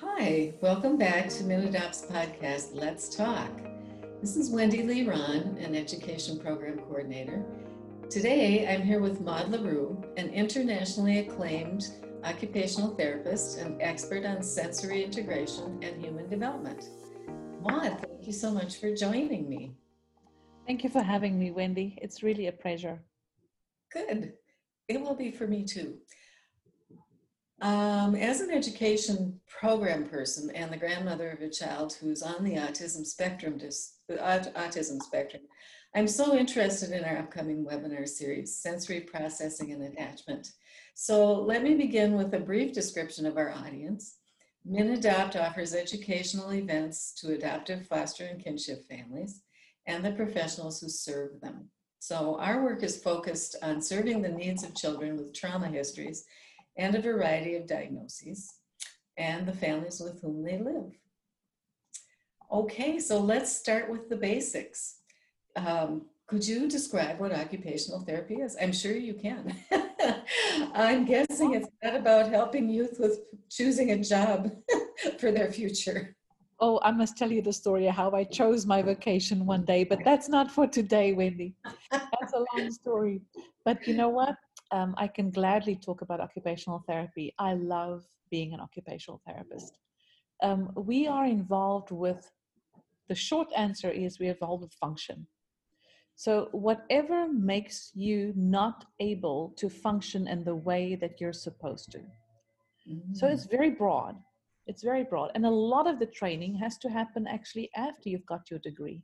Hi, welcome back to MinAdopt's podcast, Let's Talk. This is Wendy Lee Ron, an education program coordinator. Today, I'm here with Maud Le Roux, an internationally acclaimed occupational therapist and expert on sensory integration and human development. Maud, thank you so much for joining me. Thank you for having me, Wendy. It's really a pleasure. Good. It will be for me too. Um, as an education program person and the grandmother of a child who's on the autism spectrum, dis, autism spectrum, I'm so interested in our upcoming webinar series, Sensory Processing and Attachment. So let me begin with a brief description of our audience. MinAdopt offers educational events to adoptive, foster, and kinship families and the professionals who serve them. So our work is focused on serving the needs of children with trauma histories and a variety of diagnoses and the families with whom they live. Okay, so let's start with the basics. Um, could you describe what occupational therapy is? I'm sure you can. I'm guessing it's not about helping youth with choosing a job for their future. Oh, I must tell you the story of how I chose my vocation one day, but that's not for today, Wendy. That's a long story. But you know what? Um, I can gladly talk about occupational therapy. I love being an occupational therapist. Um, we are involved with, the short answer is we're involved with function. So, whatever makes you not able to function in the way that you're supposed to. Mm-hmm. So, it's very broad. It's very broad. And a lot of the training has to happen actually after you've got your degree.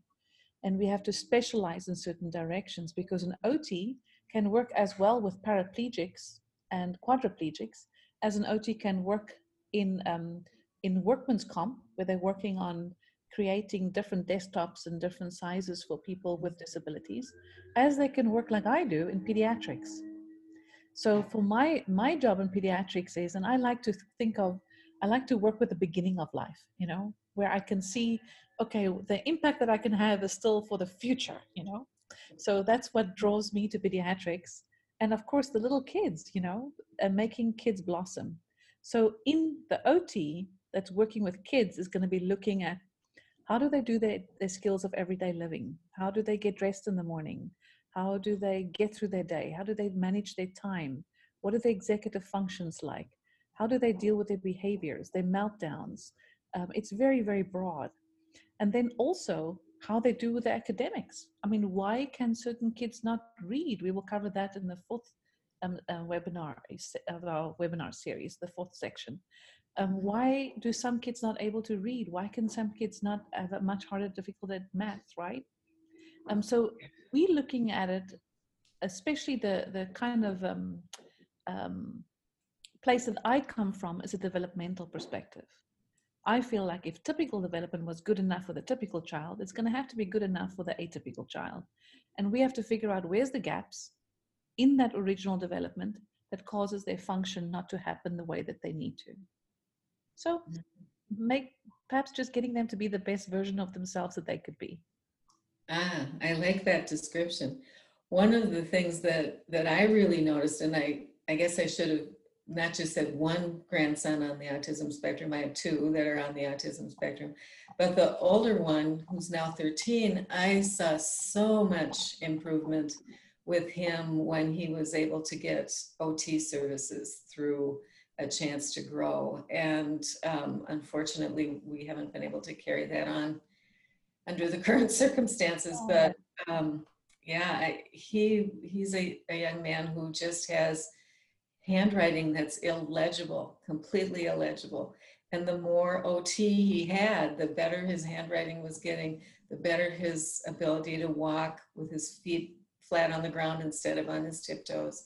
And we have to specialize in certain directions because an OT can work as well with paraplegics and quadriplegics as an OT can work in um, in workman's comp, where they're working on creating different desktops and different sizes for people with disabilities, as they can work like I do in pediatrics. So for my my job in pediatrics is, and I like to think of I like to work with the beginning of life, you know, where I can see, okay, the impact that I can have is still for the future, you know. So that's what draws me to pediatrics. And of course, the little kids, you know, and making kids blossom. So in the OT that's working with kids is going to be looking at how do they do their, their skills of everyday living? How do they get dressed in the morning? How do they get through their day? How do they manage their time? What are the executive functions like? How do they deal with their behaviors, their meltdowns? Um, it's very, very broad. And then also how they do with the academics. I mean, why can certain kids not read? We will cover that in the fourth um, uh, webinar of our webinar series, the fourth section. Um, why do some kids not able to read? Why can some kids not have a much harder difficulty at math, right? Um, so we're looking at it, especially the the kind of um, um, place that I come from is a developmental perspective. I feel like if typical development was good enough for the typical child, it's going to have to be good enough for the atypical child. And we have to figure out where's the gaps in that original development that causes their function not to happen the way that they need to. So make perhaps just getting them to be the best version of themselves that they could be. Ah, I like that description. One of the things that that I really noticed, and I I guess I should have not just had one grandson on the autism spectrum, I have two that are on the autism spectrum. But the older one, who's now 13, I saw so much improvement with him when he was able to get OT services through A Chance to Grow. And um, unfortunately, we haven't been able to carry that on under the current circumstances. Oh. But um, yeah, I, he he's a, a young man who just has handwriting that's illegible, completely illegible. And the more OT he had, the better his handwriting was getting, the better his ability to walk with his feet flat on the ground instead of on his tiptoes.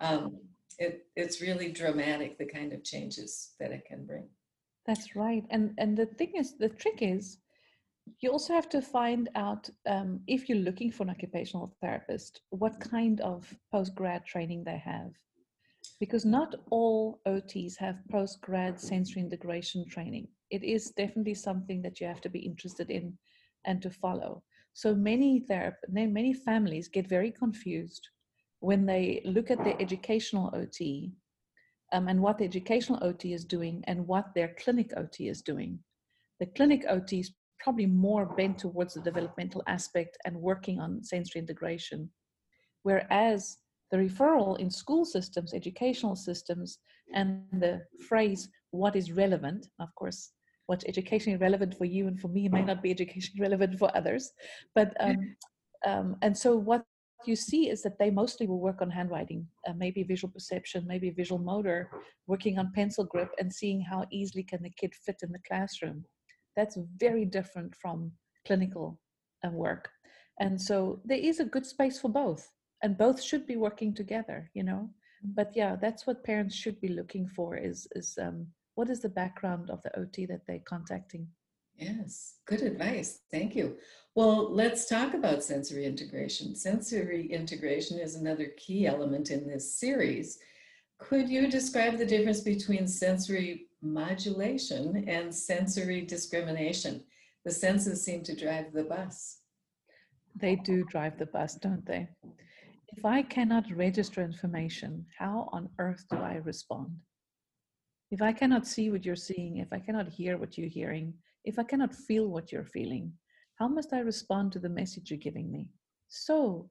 Um, it, it's really dramatic, the kind of changes that it can bring. That's right. And, and the thing is, the trick is, you also have to find out um, if you're looking for an occupational therapist, what kind of post grad training they have because not all OTs have post-grad sensory integration training. It is definitely something that you have to be interested in and to follow. So many therapists, many families get very confused when they look at their educational OT um, and what the educational OT is doing and what their clinic OT is doing. The clinic OT is probably more bent towards the developmental aspect and working on sensory integration. Whereas the referral in school systems, educational systems, and the phrase, what is relevant, of course, what's educationally relevant for you and for me may not be educationally relevant for others. But, um, um, and so what you see is that they mostly will work on handwriting, uh, maybe visual perception, maybe visual motor, working on pencil grip and seeing how easily can the kid fit in the classroom. That's very different from clinical uh, work. And so there is a good space for both and both should be working together, you know. But yeah, that's what parents should be looking for is, is um, what is the background of the OT that they're contacting? Yes, good advice. Thank you. Well, let's talk about sensory integration. Sensory integration is another key element in this series. Could you describe the difference between sensory modulation and sensory discrimination? The senses seem to drive the bus. They do drive the bus, don't they? If I cannot register information, how on earth do I respond? If I cannot see what you're seeing, if I cannot hear what you're hearing, if I cannot feel what you're feeling, how must I respond to the message you're giving me? So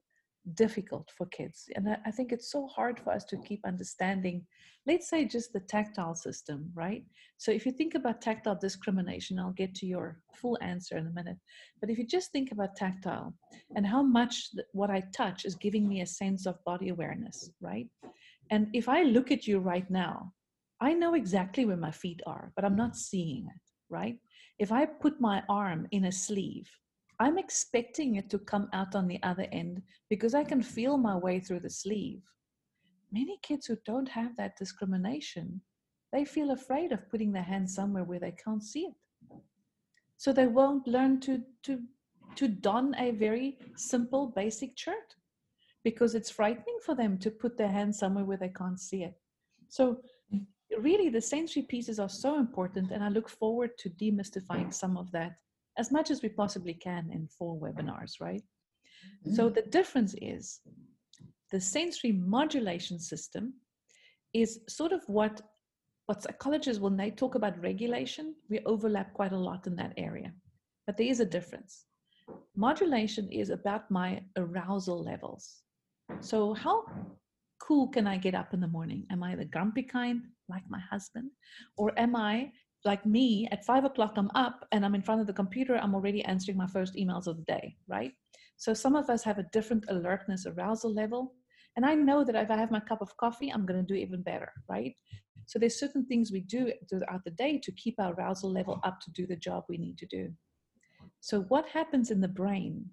difficult for kids. And I, I think it's so hard for us to keep understanding, let's say, just the tactile system, right? So if you think about tactile discrimination, I'll get to your full answer in a minute. But if you just think about tactile and how much what I touch is giving me a sense of body awareness, right? And if I look at you right now, I know exactly where my feet are, but I'm not seeing it, right? If I put my arm in a sleeve, I'm expecting it to come out on the other end because I can feel my way through the sleeve. Many kids who don't have that discrimination, they feel afraid of putting their hand somewhere where they can't see it. So they won't learn to, to, to don a very simple, basic shirt because it's frightening for them to put their hand somewhere where they can't see it. So really the sensory pieces are so important and I look forward to demystifying some of that as much as we possibly can in four webinars, right? Mm-hmm. So the difference is the sensory modulation system is sort of what what psychologists when they talk about regulation, we overlap quite a lot in that area. But there is a difference. Modulation is about my arousal levels. So how cool can I get up in the morning? Am I the grumpy kind, like my husband? Or am I like me at five o'clock i'm up and i'm in front of the computer i'm already answering my first emails of the day right? So some of us have a different alertness arousal level. And i know that if i have my cup of coffee i'm going to do even better right? So there's certain things we do throughout the day to keep our arousal level up to do the job we need to do. So what happens in the brain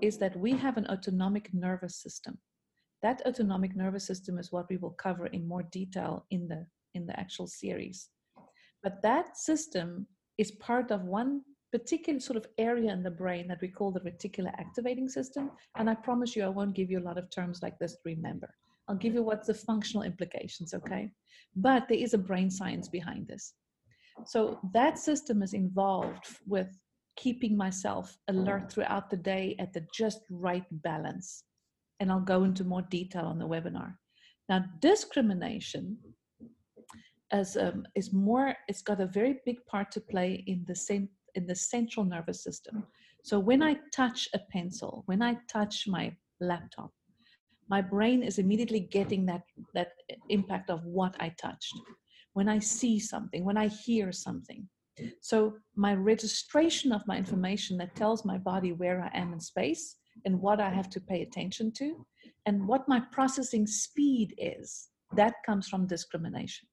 is that we have an autonomic nervous system. That autonomic nervous system is what we will cover in more detail in the in the actual series but that system is part of one particular sort of area in the brain that we call the reticular activating system. And I promise you, I won't give you a lot of terms like this to remember. I'll give you what's the functional implications, okay? But there is a brain science behind this. So that system is involved with keeping myself alert throughout the day at the just right balance. And I'll go into more detail on the webinar. Now, discrimination as um, is more it's got a very big part to play in the same in the central nervous system. So when i touch a pencil when i touch my laptop my brain is immediately getting that that impact of what i touched. When i see something when i hear something. So my registration of my information that tells my body where i am in space and what i have to pay attention to and what my processing speed is that comes from discrimination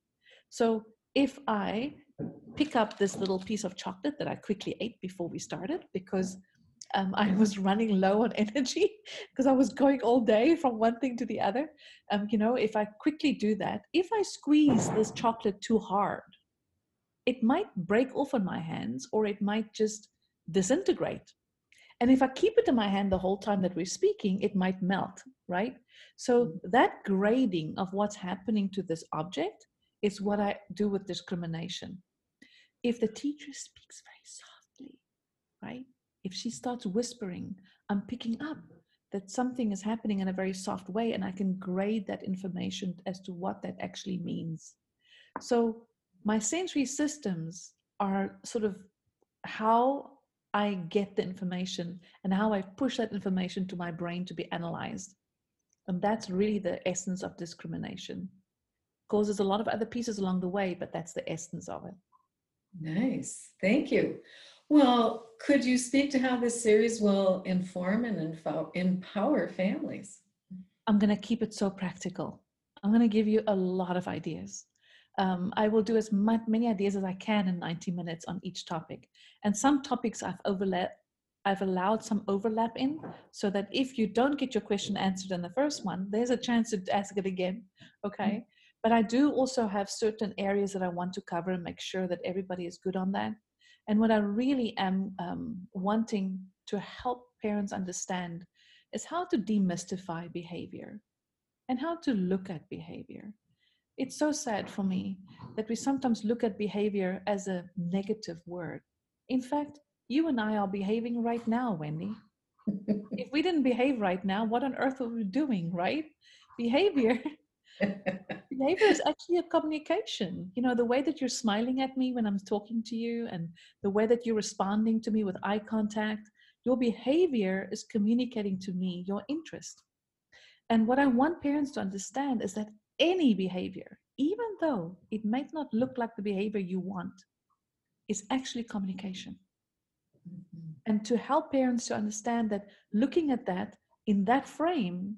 so if I pick up this little piece of chocolate that I quickly ate before we started because um, I was running low on energy because I was going all day from one thing to the other. Um, you know, if I quickly do that, if I squeeze this chocolate too hard, it might break off on my hands or it might just disintegrate. And if I keep it in my hand the whole time that we're speaking, it might melt, right? So mm. that grading of what's happening to this object is what I do with discrimination. If the teacher speaks very softly, right? If she starts whispering, I'm picking up that something is happening in a very soft way and I can grade that information as to what that actually means. So my sensory systems are sort of how I get the information and how I push that information to my brain to be analyzed. And that's really the essence of discrimination. Causes a lot of other pieces along the way, but that's the essence of it. Nice. Thank you. Well, could you speak to how this series will inform and empower families? I'm going to keep it so practical. I'm going to give you a lot of ideas. Um, I will do as much, many ideas as I can in 90 minutes on each topic. And some topics I've overlapped. I've allowed some overlap in so that if you don't get your question answered in the first one, there's a chance to ask it again. Okay. Mm-hmm. But I do also have certain areas that I want to cover and make sure that everybody is good on that. And what I really am um, wanting to help parents understand is how to demystify behavior and how to look at behavior. It's so sad for me that we sometimes look at behavior as a negative word. In fact, you and I are behaving right now, Wendy. if we didn't behave right now, what on earth are we doing, right? Behavior behavior is actually a communication. You know the way that you're smiling at me when i'm talking to you and the way that you're responding to me with eye contact your behavior is communicating to me your interest. And what i want parents to understand is that any behavior even though it might not look like the behavior you want is actually communication. Mm-hmm. and to help parents to understand that looking at that in that frame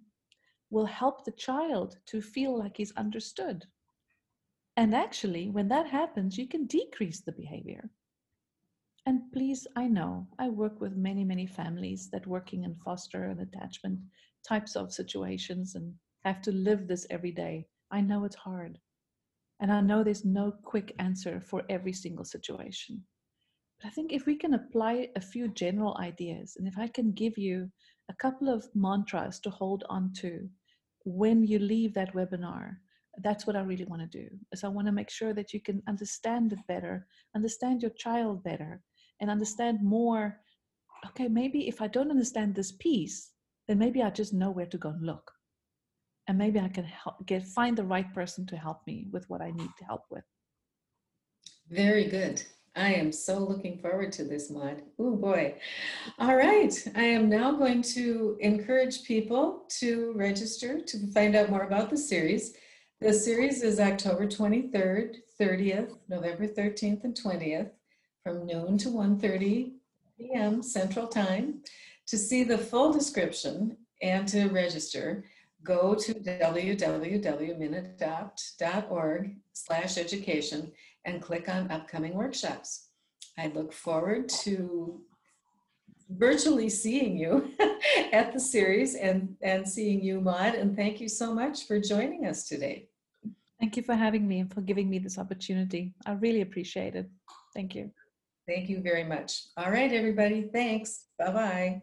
will help the child to feel like he's understood. And actually, when that happens, you can decrease the behavior. And please, I know I work with many, many families that working in foster and attachment types of situations and have to live this every day. I know it's hard. And I know there's no quick answer for every single situation. But I think if we can apply a few general ideas, and if I can give you a couple of mantras to hold on to when you leave that webinar that's what i really want to do is i want to make sure that you can understand it better understand your child better and understand more okay maybe if i don't understand this piece then maybe i just know where to go and look. And maybe i can help get find the right person to help me with what i need to help with. Very good I am so looking forward to this Maud. Oh boy. All right. I am now going to encourage people to register to find out more about the series. The series is October 23rd, 30th, November 13th, and 20th from noon to 1.30 p.m. Central Time. To see the full description and to register, go to www.minadopt.org slash education and click on upcoming workshops. I look forward to virtually seeing you at the series and, and seeing you, Maud. And thank you so much for joining us today. Thank you for having me and for giving me this opportunity. I really appreciate it. Thank you. Thank you very much. All right, everybody. Thanks. Bye-bye. Bye.